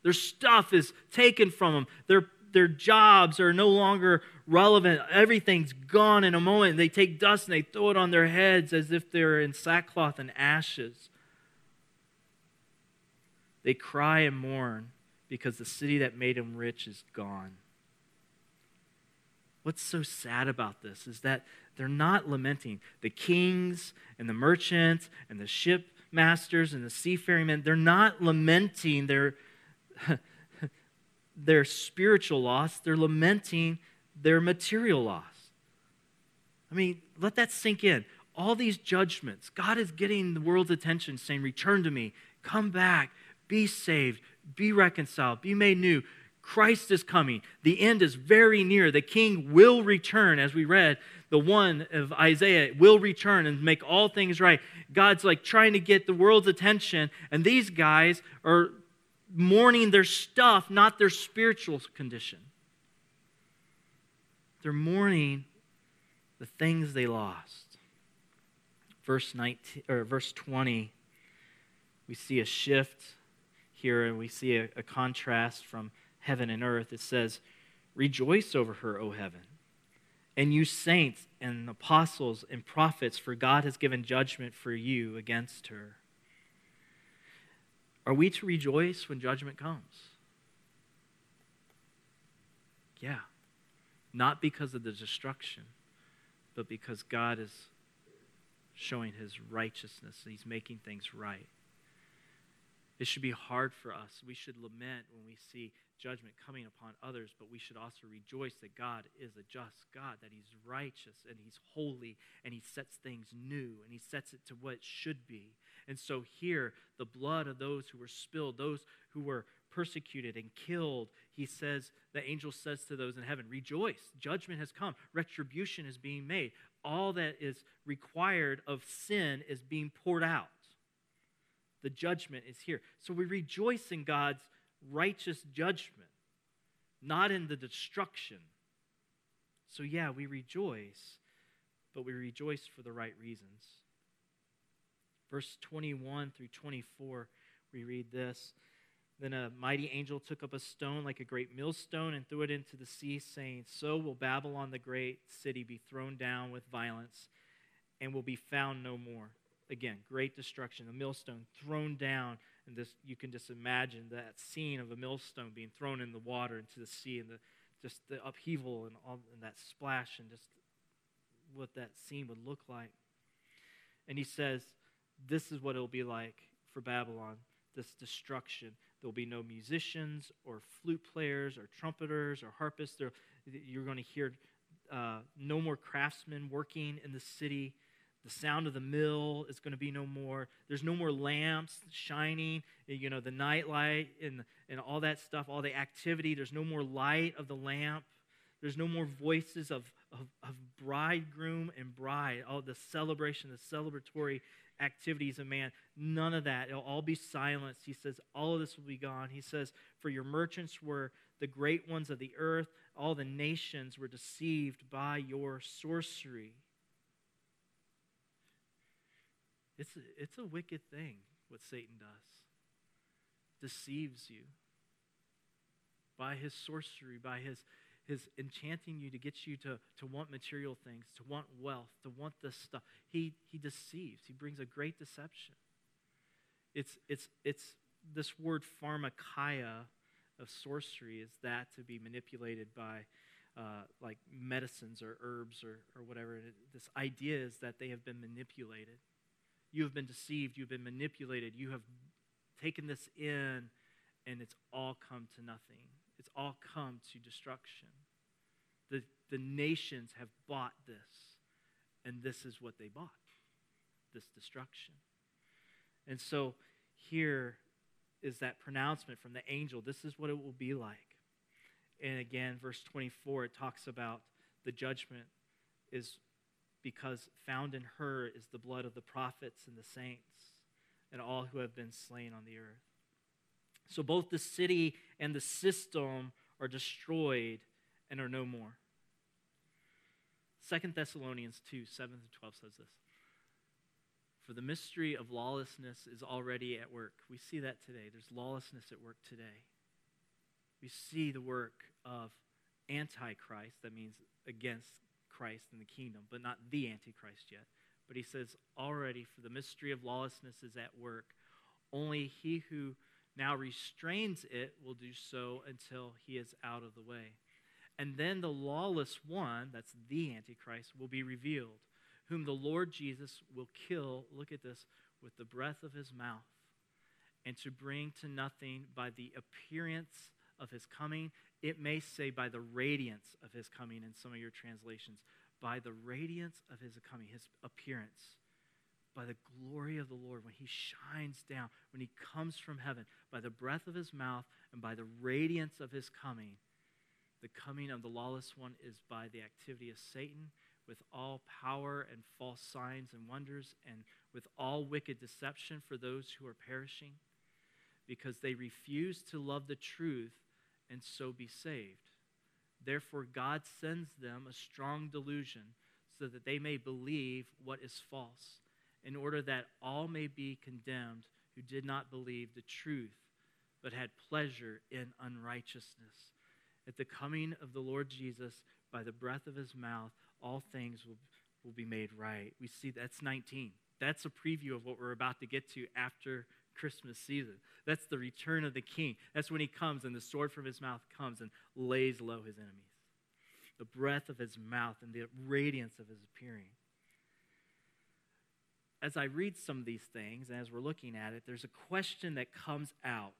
Speaker 2: Their stuff is taken from them. Their their jobs are no longer relevant. Everything's gone in a moment. They take dust and they throw it on their heads as if they're in sackcloth and ashes. They cry and mourn because the city that made them rich is gone. What's so sad about this is that they're not lamenting. The kings and the merchants and the shipmasters and the seafaring men, they're not lamenting their their spiritual loss, they're lamenting their material loss. I mean, let that sink in. All these judgments, God is getting the world's attention, saying, Return to me, come back, be saved, be reconciled, be made new. Christ is coming. The end is very near. The king will return, as we read. The one of Isaiah will return and make all things right. God's like trying to get the world's attention, and these guys are mourning their stuff, not their spiritual condition. They're mourning the things they lost. verse 19 or verse 20, we see a shift here and we see a, a contrast from heaven and earth. It says, Rejoice over her, O heaven, and you saints and apostles and prophets, for God has given judgment for you against her. Are we to rejoice when judgment comes? Yeah. Not because of the destruction, but because God is showing his righteousness. He's making things right. It should be hard for us. We should lament when we see judgment coming upon others, but we should also rejoice that God is a just God, that He's righteous and He's holy and He sets things new and He sets it to what it should be. And so here, the blood of those who were spilled, those who were persecuted and killed, he says, the angel says to those in heaven, Rejoice, judgment has come, retribution is being made. All that is required of sin is being poured out. The judgment is here. So we rejoice in God's righteous judgment, not in the destruction. So, yeah, we rejoice, but we rejoice for the right reasons. Verse 21 through 24, we read this. Then a mighty angel took up a stone like a great millstone and threw it into the sea, saying, So will Babylon the great city be thrown down with violence and will be found no more. Again, great destruction, a millstone thrown down. And this you can just imagine that scene of a millstone being thrown in the water into the sea and the just the upheaval and all and that splash and just what that scene would look like. And he says, This is what it'll be like for Babylon, this destruction. There'll be no musicians or flute players or trumpeters or harpists. There, you're going to hear uh, no more craftsmen working in the city. The sound of the mill is going to be no more. There's no more lamps shining, you know, the night light and, and all that stuff, all the activity. There's no more light of the lamp. There's no more voices of, of, of bridegroom and bride, all the celebration, the celebratory activities of man. None of that. It'll all be silenced. He says, all of this will be gone. He says, for your merchants were the great ones of the earth. All the nations were deceived by your sorcery. It's a, it's a wicked thing what Satan does. Deceives you by his sorcery, by his his enchanting you to get you to, to want material things, to want wealth, to want this stuff. He, he deceives. He brings a great deception. It's, it's, it's this word pharmakeia of sorcery is that to be manipulated by uh, like medicines or herbs or, or whatever. It, this idea is that they have been manipulated. You have been deceived. You've been manipulated. You have taken this in, and it's all come to nothing. It's all come to destruction. The, the nations have bought this, and this is what they bought this destruction. And so here is that pronouncement from the angel this is what it will be like. And again, verse 24, it talks about the judgment is because found in her is the blood of the prophets and the saints and all who have been slain on the earth. So both the city and the system are destroyed and are no more. Second Thessalonians 2 7 to 12 says this. For the mystery of lawlessness is already at work. We see that today. There's lawlessness at work today. We see the work of Antichrist, that means against Christ and the kingdom, but not the Antichrist yet. But he says, already, for the mystery of lawlessness is at work. Only he who now restrains it will do so until he is out of the way. And then the lawless one, that's the Antichrist, will be revealed, whom the Lord Jesus will kill, look at this, with the breath of his mouth, and to bring to nothing by the appearance of his coming. It may say by the radiance of his coming in some of your translations. By the radiance of his coming, his appearance by the glory of the Lord, when he shines down, when he comes from heaven, by the breath of his mouth and by the radiance of his coming, the coming of the lawless one is by the activity of Satan with all power and false signs and wonders and with all wicked deception for those who are perishing because they refuse to love the truth and so be saved. Therefore, God sends them a strong delusion so that they may believe what is false in order that all may be condemned who did not believe the truth, but had pleasure in unrighteousness. At the coming of the Lord Jesus, by the breath of his mouth, all things will, will be made right. We see that's 19. That's a preview of what we're about to get to after Christmas season. That's the return of the king. That's when he comes and the sword from his mouth comes and lays low his enemies. The breath of his mouth and the radiance of his appearing. As I read some of these things, and as we're looking at it, there's a question that comes out.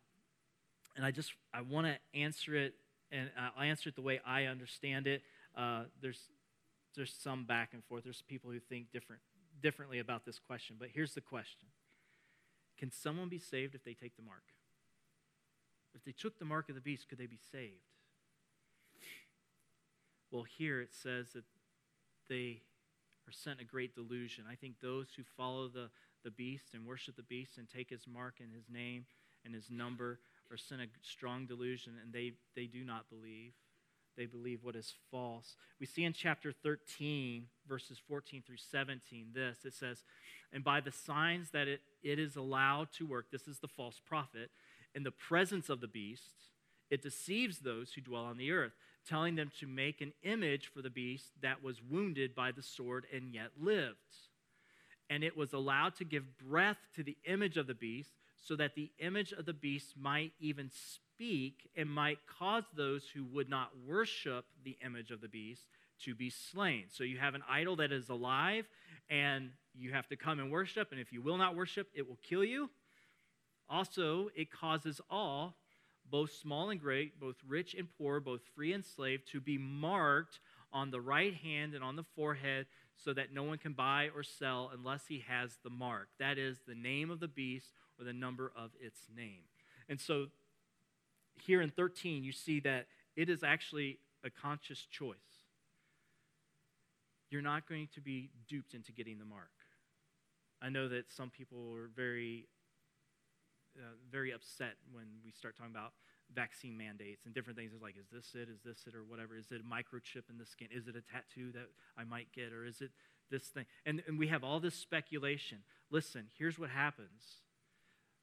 Speaker 2: And I just, I want to answer it, and I'll answer it the way I understand it. Uh, there's, there's some back and forth. There's people who think different, differently about this question. But here's the question can someone be saved if they take the mark? If they took the mark of the beast, could they be saved? Well, here it says that they sent a great delusion. I think those who follow the, the beast and worship the beast and take his mark and his name and his number are sent a strong delusion and they, they do not believe they believe what is false. We see in chapter 13, verses 14 through 17, this it says, And by the signs that it, it is allowed to work, this is the false prophet, in the presence of the beast, it deceives those who dwell on the earth, telling them to make an image for the beast that was wounded by the sword and yet lived. And it was allowed to give breath to the image of the beast, so that the image of the beast might even speak and might cause those who would not worship the image of the beast to be slain. So you have an idol that is alive, and you have to come and worship, and if you will not worship, it will kill you. Also, it causes all, both small and great, both rich and poor, both free and slave, to be marked on the right hand and on the forehead so that no one can buy or sell unless he has the mark. That is the name of the beast or the number of its name. And so here in 13, you see that it is actually a conscious choice. You're not going to be duped into getting the mark. I know that some people are very, uh, very upset when we start talking about vaccine mandates and different things. It's like, is this it? Is this it? Or whatever. Is it a microchip in the skin? Is it a tattoo that I might get? Or is it this thing? And, and we have all this speculation. Listen, here's what happens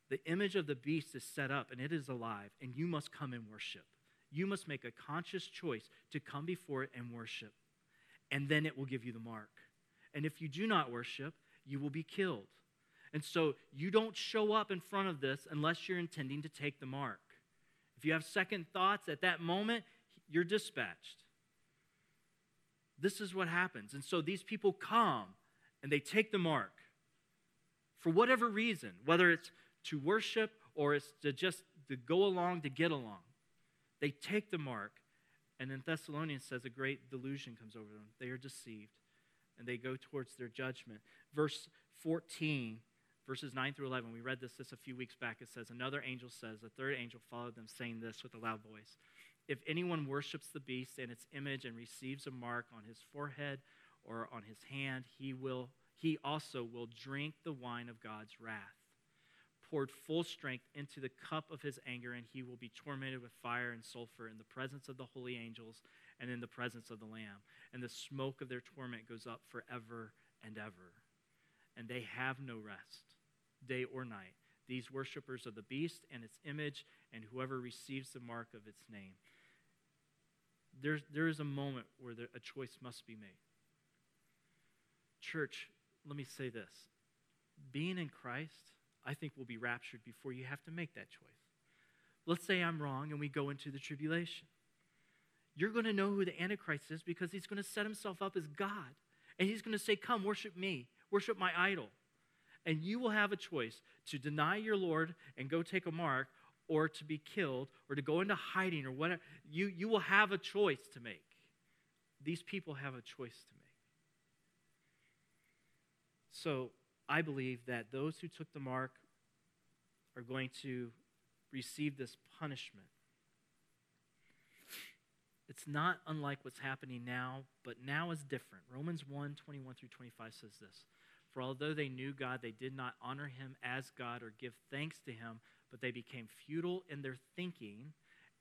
Speaker 2: the image of the beast is set up and it is alive, and you must come and worship. You must make a conscious choice to come before it and worship, and then it will give you the mark. And if you do not worship, you will be killed. And so you don't show up in front of this unless you're intending to take the mark. If you have second thoughts at that moment, you're dispatched. This is what happens. And so these people come and they take the mark for whatever reason, whether it's to worship or it's to just to go along to get along. They take the mark, and then Thessalonians says a great delusion comes over them. They are deceived, and they go towards their judgment. Verse 14, verses 9 through 11, we read this this a few weeks back. It says, Another angel says, A third angel followed them, saying this with a loud voice If anyone worships the beast and its image and receives a mark on his forehead or on his hand, he will he also will drink the wine of God's wrath poured full strength into the cup of his anger, and he will be tormented with fire and sulfur in the presence of the holy angels and in the presence of the Lamb. And the smoke of their torment goes up forever and ever. And they have no rest, day or night, these worshippers of the beast and its image, and whoever receives the mark of its name. There's, there is a moment where there, a choice must be made. Church, let me say this being in Christ I think will be raptured before you have to make that choice. Let's say I'm wrong and we go into the tribulation. You're going to know who the Antichrist is because he's going to set himself up as God. And he's going to say, Come, worship me, worship my idol. And you will have a choice to deny your Lord and go take a mark, or to be killed, or to go into hiding, or whatever. You, you will have a choice to make. These people have a choice to make. So I believe that those who took the mark are going to receive this punishment. It's not unlike what's happening now, but now is different. Romans 1 21 through 25 says this For although they knew God, they did not honor him as God or give thanks to him, but they became futile in their thinking,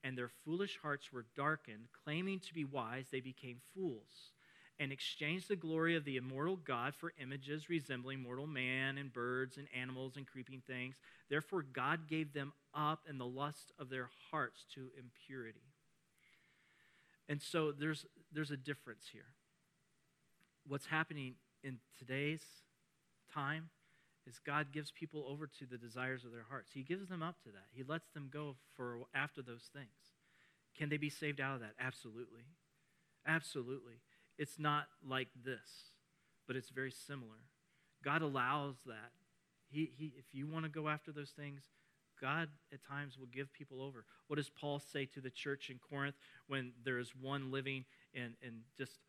Speaker 2: and their foolish hearts were darkened. Claiming to be wise, they became fools and exchanged the glory of the immortal God for images resembling mortal man and birds and animals and creeping things. Therefore, God gave them up in the lust of their hearts to impurity. And so there's, there's a difference here. What's happening in today's time is God gives people over to the desires of their hearts. He gives them up to that. He lets them go for after those things. Can they be saved out of that? Absolutely. Absolutely. It's not like this, but it's very similar. God allows that. He, he, if you want to go after those things, God at times will give people over. What does Paul say to the church in Corinth when there is one living in, in just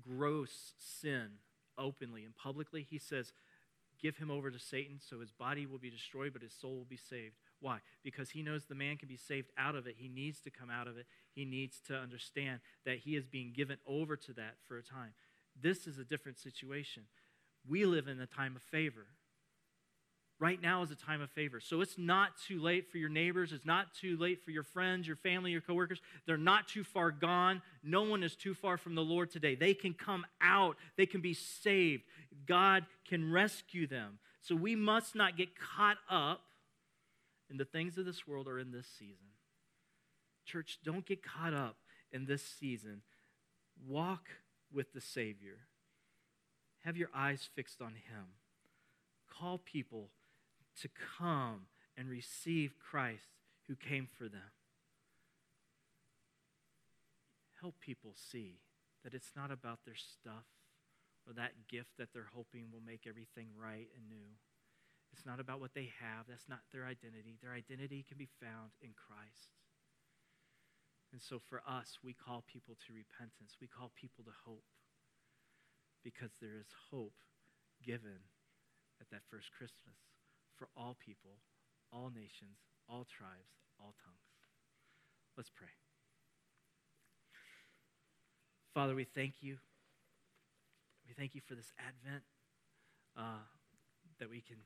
Speaker 2: gross sin openly and publicly? He says, Give him over to Satan so his body will be destroyed, but his soul will be saved. Why? Because he knows the man can be saved out of it. He needs to come out of it. He needs to understand that he is being given over to that for a time. This is a different situation. We live in a time of favor. Right now is a time of favor. So it's not too late for your neighbors. It's not too late for your friends, your family, your coworkers. They're not too far gone. No one is too far from the Lord today. They can come out, they can be saved. God can rescue them. So we must not get caught up in the things of this world or in this season. Church, don't get caught up in this season. Walk with the Savior. Have your eyes fixed on Him. Call people to come and receive Christ who came for them. Help people see that it's not about their stuff or that gift that they're hoping will make everything right and new. It's not about what they have. That's not their identity. Their identity can be found in Christ. And so for us, we call people to repentance. We call people to hope because there is hope given at that first Christmas for all people, all nations, all tribes, all tongues. Let's pray. Father, we thank you. We thank you for this Advent uh, that we can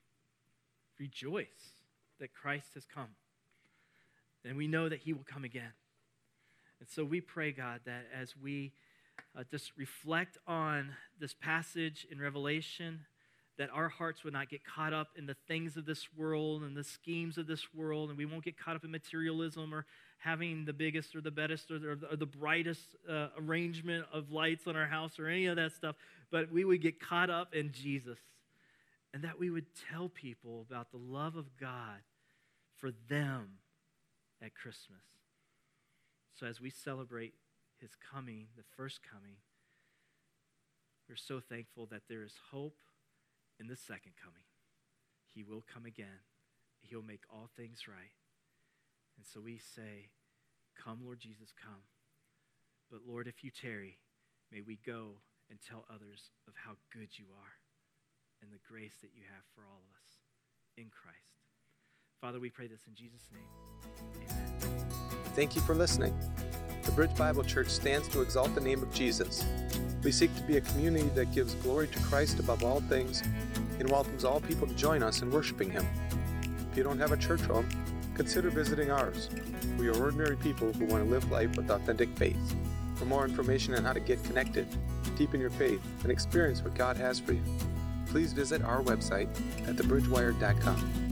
Speaker 2: rejoice that Christ has come. And we know that he will come again. And so we pray, God, that as we uh, just reflect on this passage in Revelation, that our hearts would not get caught up in the things of this world and the schemes of this world, and we won't get caught up in materialism or having the biggest or the best or the, or the brightest uh, arrangement of lights on our house or any of that stuff, but we would get caught up in Jesus and that we would tell people about the love of God for them at Christmas. So as we celebrate his coming, the first coming, we're so thankful that there is hope in the second coming. He will come again. He'll make all things right. And so we say, Come, Lord Jesus, come. But Lord, if you tarry, may we go and tell others of how good you are and the grace that you have for all of us in Christ. Father, we pray this in Jesus' name. Amen.
Speaker 1: Thank you for listening. The Bridge Bible Church stands to exalt the name of Jesus. We seek to be a community that gives glory to Christ above all things and welcomes all people to join us in worshiping Him. If you don't have a church home, consider visiting ours. We are ordinary people who want to live life with authentic faith. For more information on how to get connected, deepen your faith, and experience what God has for you, please visit our website at thebridgewire.com.